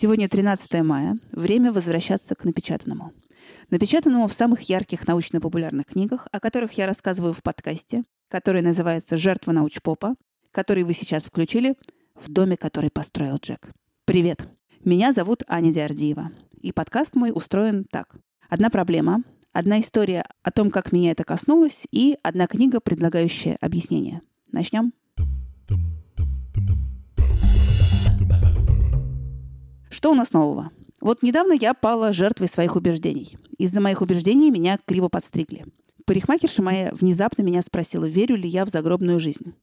Сегодня 13 мая. Время возвращаться к напечатанному. Напечатанному в самых ярких научно-популярных книгах, о которых я рассказываю в подкасте, который называется «Жертва научпопа», который вы сейчас включили в доме, который построил Джек. Привет! Меня зовут Аня Диардиева. И подкаст мой устроен так. Одна проблема, одна история о том, как меня это коснулось, и одна книга, предлагающая объяснение. Начнем? Что у нас нового? Вот недавно я пала жертвой своих убеждений. Из-за моих убеждений меня криво подстригли. Парикмахерша моя внезапно меня спросила, верю ли я в загробную жизнь.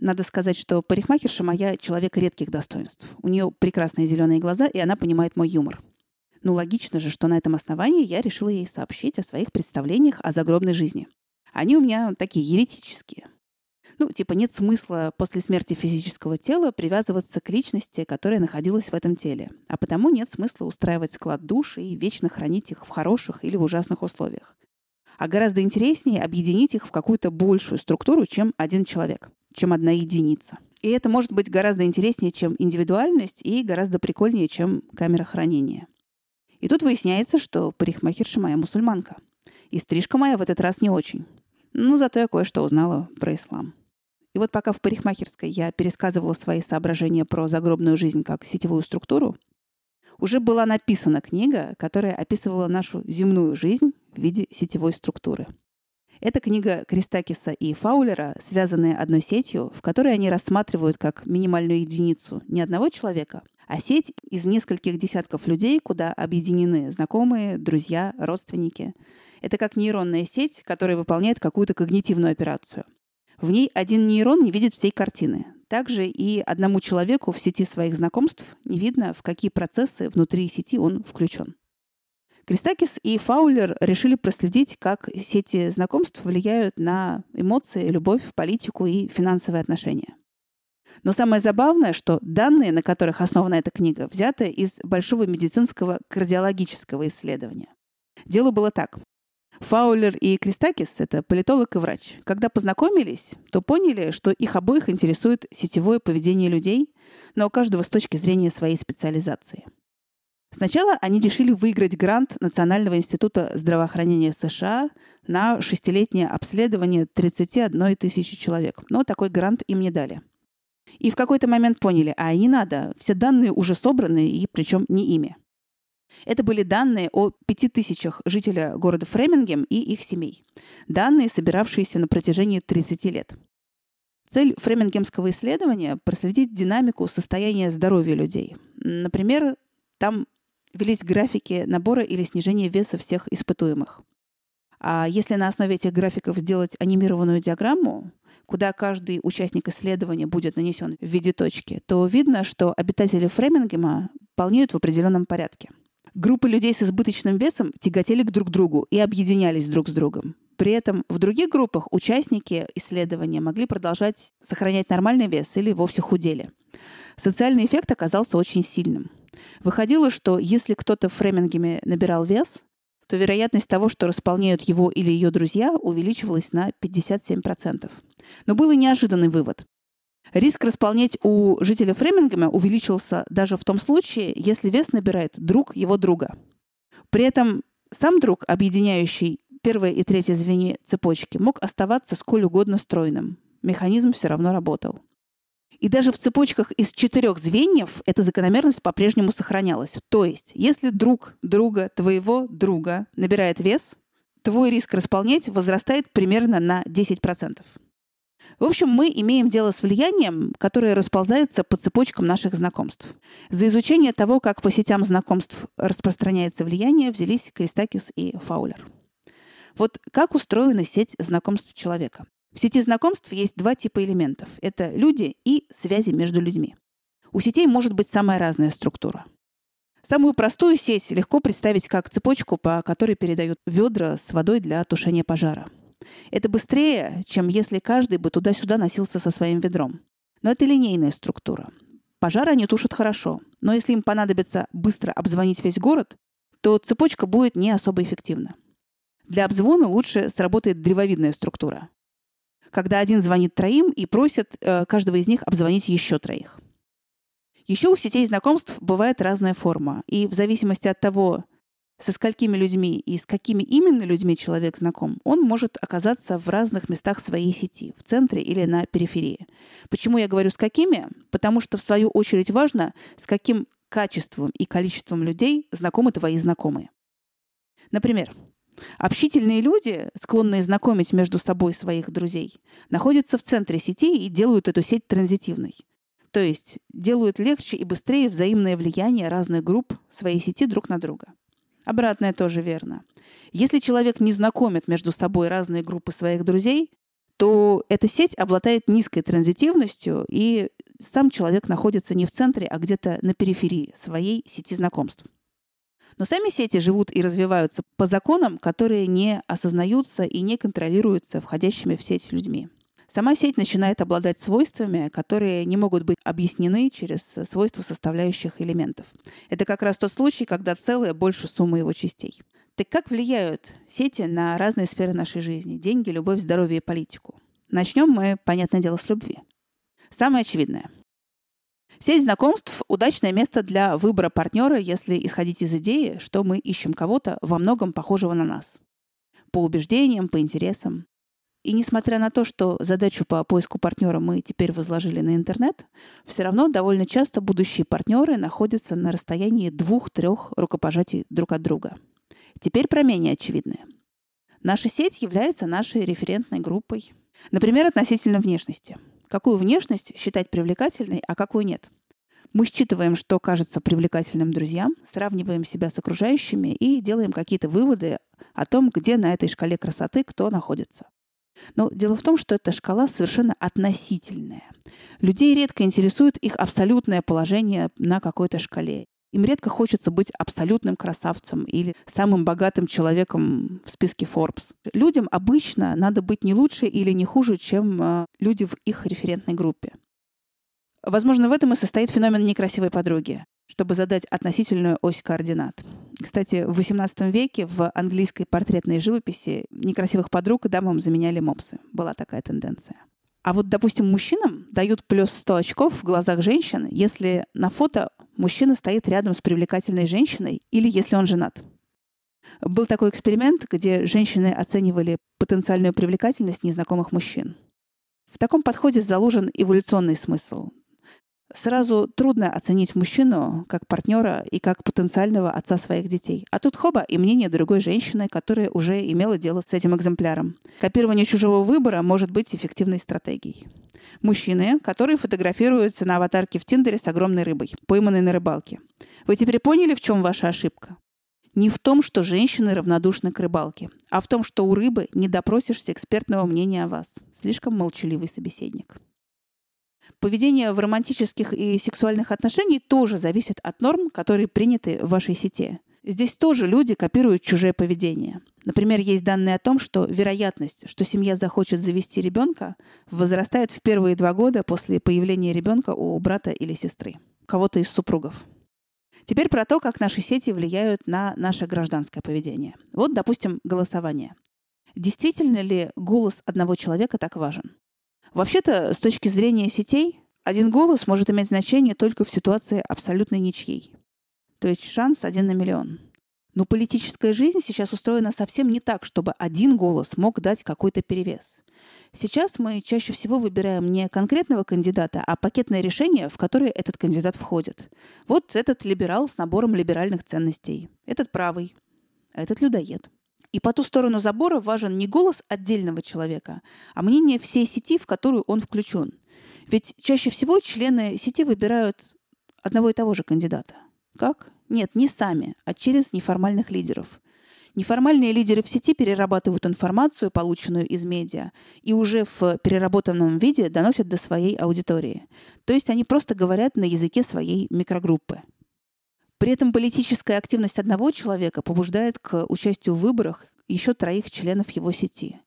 Надо сказать, что парикмахерша моя человек редких достоинств. У нее прекрасные зеленые глаза, и она понимает мой юмор. Ну, логично же, что на этом основании я решила ей сообщить о своих представлениях о загробной жизни. Они у меня такие еретические. Ну, типа нет смысла после смерти физического тела привязываться к личности, которая находилась в этом теле. А потому нет смысла устраивать склад душ и вечно хранить их в хороших или в ужасных условиях. А гораздо интереснее объединить их в какую-то большую структуру, чем один человек, чем одна единица. И это может быть гораздо интереснее, чем индивидуальность, и гораздо прикольнее, чем камера хранения. И тут выясняется, что парикмахерша моя мусульманка. И стрижка моя в этот раз не очень. Ну, зато я кое-что узнала про ислам. И вот пока в парикмахерской я пересказывала свои соображения про загробную жизнь как сетевую структуру, уже была написана книга, которая описывала нашу земную жизнь в виде сетевой структуры. Это книга Кристакиса и Фаулера, связанная одной сетью, в которой они рассматривают как минимальную единицу не одного человека, а сеть из нескольких десятков людей, куда объединены знакомые, друзья, родственники. Это как нейронная сеть, которая выполняет какую-то когнитивную операцию. В ней один нейрон не видит всей картины. Также и одному человеку в сети своих знакомств не видно, в какие процессы внутри сети он включен. Кристакис и Фаулер решили проследить, как сети знакомств влияют на эмоции, любовь, политику и финансовые отношения. Но самое забавное, что данные, на которых основана эта книга, взяты из большого медицинского кардиологического исследования. Дело было так. Фаулер и Кристакис — это политолог и врач. Когда познакомились, то поняли, что их обоих интересует сетевое поведение людей, но у каждого с точки зрения своей специализации. Сначала они решили выиграть грант Национального института здравоохранения США на шестилетнее обследование 31 тысячи человек. Но такой грант им не дали. И в какой-то момент поняли, а не надо, все данные уже собраны, и причем не ими. Это были данные о пяти тысячах жителей города Фремингем и их семей. Данные, собиравшиеся на протяжении 30 лет. Цель фремингемского исследования – проследить динамику состояния здоровья людей. Например, там велись графики набора или снижения веса всех испытуемых. А если на основе этих графиков сделать анимированную диаграмму, куда каждый участник исследования будет нанесен в виде точки, то видно, что обитатели Фремингема полнеют в определенном порядке. Группы людей с избыточным весом тяготели к друг другу и объединялись друг с другом. При этом в других группах участники исследования могли продолжать сохранять нормальный вес или вовсе худели. Социальный эффект оказался очень сильным. Выходило, что если кто-то в Фремингеме набирал вес, то вероятность того, что располняют его или ее друзья, увеличивалась на 57%. Но был и неожиданный вывод. Риск располнять у жителя Фремингема увеличился даже в том случае, если вес набирает друг его друга. При этом сам друг, объединяющий первое и третье звенья цепочки, мог оставаться сколь угодно стройным. Механизм все равно работал. И даже в цепочках из четырех звеньев эта закономерность по-прежнему сохранялась. То есть, если друг друга, твоего друга набирает вес, твой риск располнять возрастает примерно на 10%. В общем, мы имеем дело с влиянием, которое расползается по цепочкам наших знакомств. За изучение того, как по сетям знакомств распространяется влияние, взялись Кристакис и Фаулер. Вот как устроена сеть знакомств человека? В сети знакомств есть два типа элементов. Это люди и связи между людьми. У сетей может быть самая разная структура. Самую простую сеть легко представить как цепочку, по которой передают ведра с водой для тушения пожара. Это быстрее, чем если каждый бы туда-сюда носился со своим ведром. Но это линейная структура. Пожары они тушат хорошо, но если им понадобится быстро обзвонить весь город, то цепочка будет не особо эффективна. Для обзвона лучше сработает древовидная структура когда один звонит троим и просит э, каждого из них обзвонить еще троих. Еще у сетей знакомств бывает разная форма. И в зависимости от того, со сколькими людьми и с какими именно людьми человек знаком, он может оказаться в разных местах своей сети, в центре или на периферии. Почему я говорю с какими? Потому что, в свою очередь, важно, с каким качеством и количеством людей знакомы твои знакомые. Например, общительные люди, склонные знакомить между собой своих друзей, находятся в центре сети и делают эту сеть транзитивной. То есть делают легче и быстрее взаимное влияние разных групп своей сети друг на друга. Обратное тоже верно. Если человек не знакомит между собой разные группы своих друзей, то эта сеть обладает низкой транзитивностью, и сам человек находится не в центре, а где-то на периферии своей сети знакомств. Но сами сети живут и развиваются по законам, которые не осознаются и не контролируются входящими в сеть людьми. Сама сеть начинает обладать свойствами, которые не могут быть объяснены через свойства составляющих элементов. Это как раз тот случай, когда целое больше суммы его частей. Так как влияют сети на разные сферы нашей жизни? Деньги, любовь, здоровье и политику. Начнем мы, понятное дело, с любви. Самое очевидное. Сеть знакомств – удачное место для выбора партнера, если исходить из идеи, что мы ищем кого-то во многом похожего на нас. По убеждениям, по интересам. И несмотря на то, что задачу по поиску партнера мы теперь возложили на интернет, все равно довольно часто будущие партнеры находятся на расстоянии двух-трех рукопожатий друг от друга. Теперь про менее очевидное. Наша сеть является нашей референтной группой. Например, относительно внешности. Какую внешность считать привлекательной, а какую нет? Мы считываем, что кажется привлекательным друзьям, сравниваем себя с окружающими и делаем какие-то выводы о том, где на этой шкале красоты кто находится. Но дело в том, что эта шкала совершенно относительная. Людей редко интересует их абсолютное положение на какой-то шкале. Им редко хочется быть абсолютным красавцем или самым богатым человеком в списке Forbes. Людям обычно надо быть не лучше или не хуже, чем э, люди в их референтной группе. Возможно, в этом и состоит феномен некрасивой подруги чтобы задать относительную ось координат. Кстати, в XVIII веке в английской портретной живописи некрасивых подруг дамам заменяли мопсы. Была такая тенденция. А вот, допустим, мужчинам дают плюс 100 очков в глазах женщин, если на фото мужчина стоит рядом с привлекательной женщиной или если он женат. Был такой эксперимент, где женщины оценивали потенциальную привлекательность незнакомых мужчин. В таком подходе заложен эволюционный смысл. Сразу трудно оценить мужчину как партнера и как потенциального отца своих детей. А тут хоба и мнение другой женщины, которая уже имела дело с этим экземпляром. Копирование чужого выбора может быть эффективной стратегией. Мужчины, которые фотографируются на аватарке в Тиндере с огромной рыбой, пойманной на рыбалке. Вы теперь поняли, в чем ваша ошибка? Не в том, что женщины равнодушны к рыбалке, а в том, что у рыбы не допросишься экспертного мнения о вас. Слишком молчаливый собеседник. Поведение в романтических и сексуальных отношениях тоже зависит от норм, которые приняты в вашей сети. Здесь тоже люди копируют чужое поведение. Например, есть данные о том, что вероятность, что семья захочет завести ребенка, возрастает в первые два года после появления ребенка у брата или сестры, кого-то из супругов. Теперь про то, как наши сети влияют на наше гражданское поведение. Вот, допустим, голосование. Действительно ли голос одного человека так важен? Вообще-то, с точки зрения сетей, один голос может иметь значение только в ситуации абсолютной ничьей. То есть шанс один на миллион. Но политическая жизнь сейчас устроена совсем не так, чтобы один голос мог дать какой-то перевес. Сейчас мы чаще всего выбираем не конкретного кандидата, а пакетное решение, в которое этот кандидат входит. Вот этот либерал с набором либеральных ценностей, этот правый, этот людоед. И по ту сторону забора важен не голос отдельного человека, а мнение всей сети, в которую он включен. Ведь чаще всего члены сети выбирают одного и того же кандидата. Как? Нет, не сами, а через неформальных лидеров. Неформальные лидеры в сети перерабатывают информацию, полученную из медиа, и уже в переработанном виде доносят до своей аудитории. То есть они просто говорят на языке своей микрогруппы. При этом политическая активность одного человека побуждает к участию в выборах еще троих членов его сети.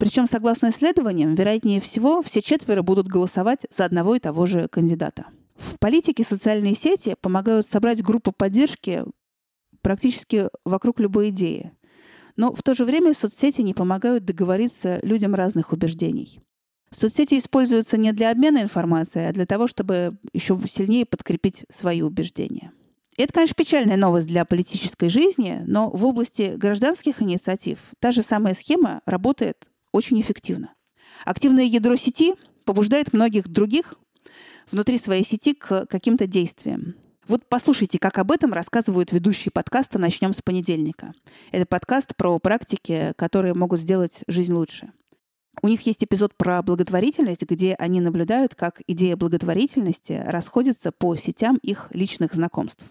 Причем, согласно исследованиям, вероятнее всего, все четверо будут голосовать за одного и того же кандидата. В политике социальные сети помогают собрать группу поддержки практически вокруг любой идеи. Но в то же время соцсети не помогают договориться людям разных убеждений. Соцсети используются не для обмена информацией, а для того, чтобы еще сильнее подкрепить свои убеждения. Это, конечно, печальная новость для политической жизни, но в области гражданских инициатив та же самая схема работает очень эффективно. Активное ядро сети побуждает многих других внутри своей сети к каким-то действиям. Вот послушайте, как об этом рассказывают ведущие подкаста «Начнем с понедельника». Это подкаст про практики, которые могут сделать жизнь лучше. У них есть эпизод про благотворительность, где они наблюдают, как идея благотворительности расходится по сетям их личных знакомств.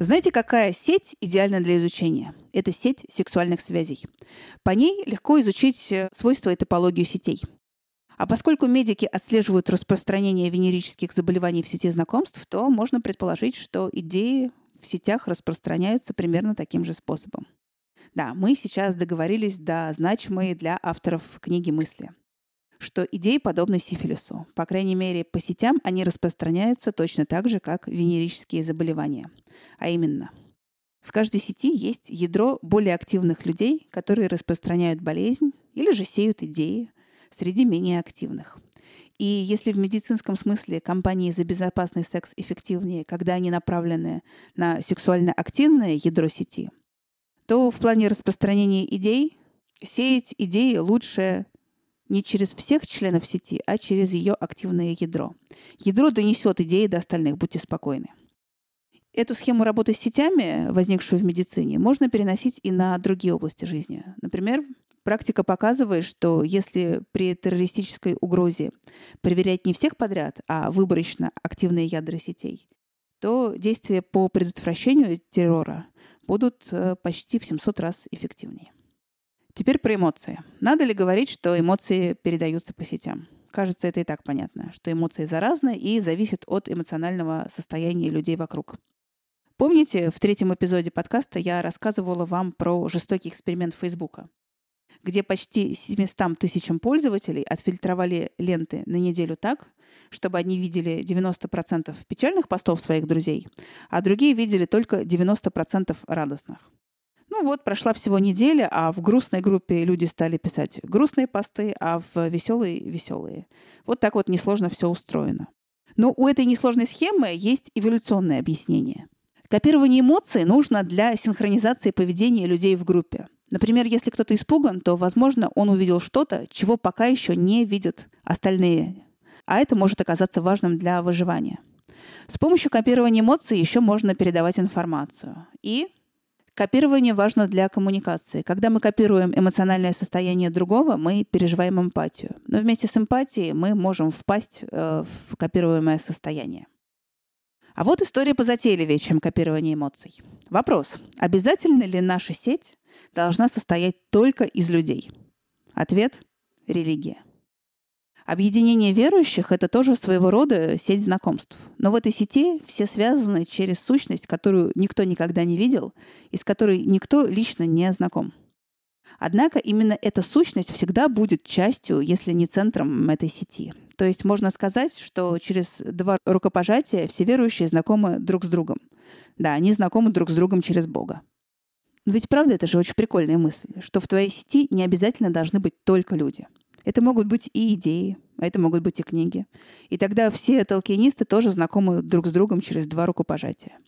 Знаете, какая сеть идеальна для изучения? Это сеть сексуальных связей. По ней легко изучить э, свойства и топологию сетей. А поскольку медики отслеживают распространение венерических заболеваний в сети знакомств, то можно предположить, что идеи в сетях распространяются примерно таким же способом. Да, мы сейчас договорились до значимой для авторов книги мысли что идеи подобны сифилису. По крайней мере, по сетям они распространяются точно так же, как венерические заболевания. А именно, в каждой сети есть ядро более активных людей, которые распространяют болезнь или же сеют идеи среди менее активных. И если в медицинском смысле компании за безопасный секс эффективнее, когда они направлены на сексуально активное ядро сети, то в плане распространения идей сеять идеи лучше не через всех членов сети, а через ее активное ядро. Ядро донесет идеи до остальных, будьте спокойны. Эту схему работы с сетями, возникшую в медицине, можно переносить и на другие области жизни. Например, практика показывает, что если при террористической угрозе проверять не всех подряд, а выборочно активные ядра сетей, то действия по предотвращению террора будут э, почти в 700 раз эффективнее. Теперь про эмоции. Надо ли говорить, что эмоции передаются по сетям? Кажется, это и так понятно, что эмоции заразны и зависят от эмоционального состояния людей вокруг. Помните, в третьем эпизоде подкаста я рассказывала вам про жестокий эксперимент Фейсбука, где почти 700 тысячам пользователей отфильтровали ленты на неделю так, чтобы они видели 90% печальных постов своих друзей, а другие видели только 90% радостных. Ну вот, прошла всего неделя, а в грустной группе люди стали писать грустные посты, а в веселые — веселые. Вот так вот несложно все устроено. Но у этой несложной схемы есть эволюционное объяснение. Копирование эмоций нужно для синхронизации поведения людей в группе. Например, если кто-то испуган, то, возможно, он увидел что-то, чего пока еще не видят остальные. А это может оказаться важным для выживания. С помощью копирования эмоций еще можно передавать информацию. И Копирование важно для коммуникации. Когда мы копируем эмоциональное состояние другого, мы переживаем эмпатию. Но вместе с эмпатией мы можем впасть э, в копируемое состояние. А вот история позатейливее, чем копирование эмоций. Вопрос. Обязательно ли наша сеть должна состоять только из людей? Ответ – религия. Объединение верующих — это тоже своего рода сеть знакомств. Но в этой сети все связаны через сущность, которую никто никогда не видел и с которой никто лично не знаком. Однако именно эта сущность всегда будет частью, если не центром этой сети. То есть можно сказать, что через два рукопожатия все верующие знакомы друг с другом. Да, они знакомы друг с другом через Бога. Но ведь правда, это же очень прикольная мысль, что в твоей сети не обязательно должны быть только люди — это могут быть и идеи, а это могут быть и книги. И тогда все толкинисты тоже знакомы друг с другом через два рукопожатия.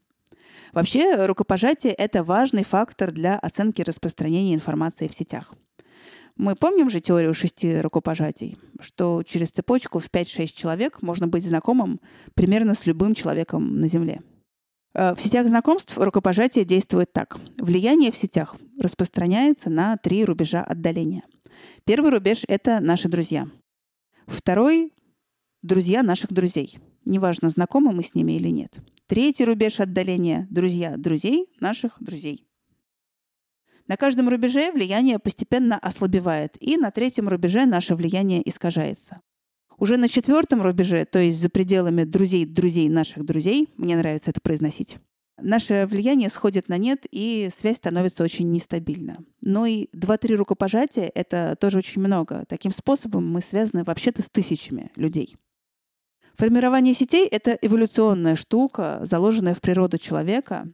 Вообще, рукопожатие — это важный фактор для оценки распространения информации в сетях. Мы помним же теорию шести рукопожатий, что через цепочку в 5-6 человек можно быть знакомым примерно с любым человеком на Земле. Э, в сетях знакомств рукопожатие действует так. Влияние в сетях распространяется на три рубежа отдаления — Первый рубеж — это наши друзья. Второй — друзья наших друзей. Неважно, знакомы мы с ними или нет. Третий рубеж отдаления — друзья друзей наших друзей. На каждом рубеже влияние постепенно ослабевает, и на третьем рубеже наше влияние искажается. Уже на четвертом рубеже, то есть за пределами друзей друзей наших друзей, мне нравится это произносить, наше влияние сходит на нет, и связь становится очень нестабильна. Но и 2-3 рукопожатия — это тоже очень много. Таким способом мы связаны вообще-то с тысячами людей. Формирование сетей — это эволюционная штука, заложенная в природу человека,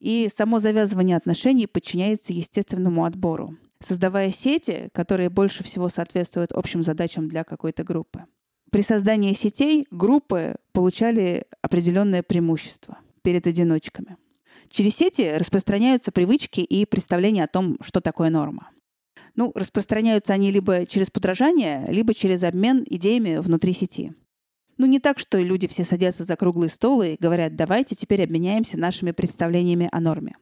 и само завязывание отношений подчиняется естественному отбору. создавая сети, которые больше всего соответствуют общим задачам для какой-то группы. При создании сетей группы получали определенное преимущество перед одиночками. Через сети распространяются привычки и представления о том, что такое норма. Ну, распространяются они либо через подражание, либо через обмен идеями внутри сети. Ну, не так, что люди все садятся за круглый стол и говорят, давайте теперь обменяемся нашими представлениями о норме.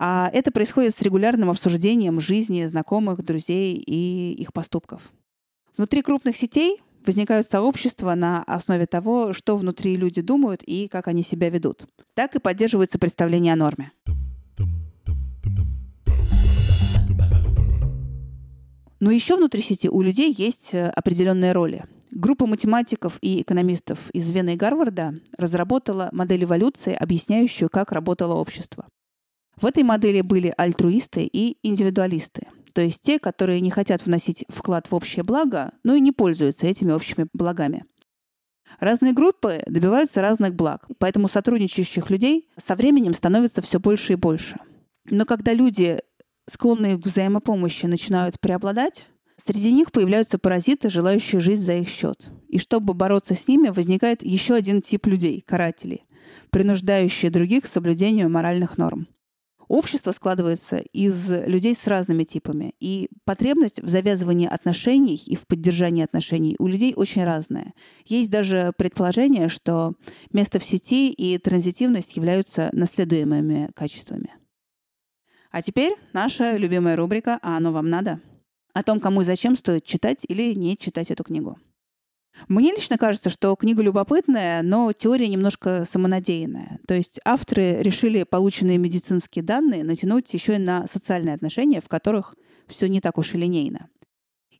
А это происходит с регулярным обсуждением жизни знакомых, друзей и их поступков. Внутри крупных сетей возникают сообщества на основе того, что внутри люди думают и как они себя ведут. Так и поддерживается представление о норме. Но еще внутри сети у людей есть э, определенные роли. Группа математиков и экономистов из Вены и Гарварда разработала модель эволюции, объясняющую, как работало общество. В этой модели были альтруисты и индивидуалисты, то есть те, которые не хотят вносить вклад в общее благо, но и не пользуются этими общими благами. Разные группы добиваются разных благ, поэтому сотрудничающих людей со временем становится все больше и больше. Но когда люди склонные к взаимопомощи начинают преобладать, среди них появляются паразиты, желающие жить за их счет. И чтобы бороться с ними, возникает еще один тип людей – карателей, принуждающие других к соблюдению моральных норм. Общество складывается из людей с разными типами, и потребность в завязывании отношений и в поддержании отношений у людей очень разная. Есть даже предположение, что место в сети и транзитивность являются наследуемыми качествами. А теперь наша любимая рубрика «А оно вам надо?» О том, кому и зачем стоит читать или не читать эту книгу. Мне лично кажется, что книга любопытная, но теория немножко самонадеянная. То есть авторы решили полученные медицинские данные натянуть еще и на социальные отношения, в которых все не так уж и линейно.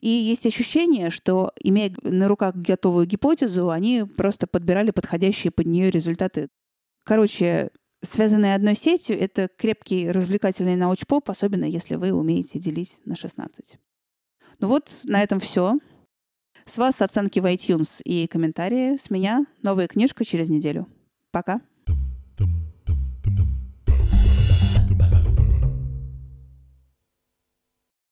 И есть ощущение, что, имея на руках готовую гипотезу, они просто подбирали подходящие под нее результаты. Короче, связанные одной сетью, это крепкий развлекательный научпоп, особенно если вы умеете делить на 16. Ну вот, на этом все. С вас оценки в iTunes и комментарии. С меня новая книжка через неделю. Пока. Dum, dum.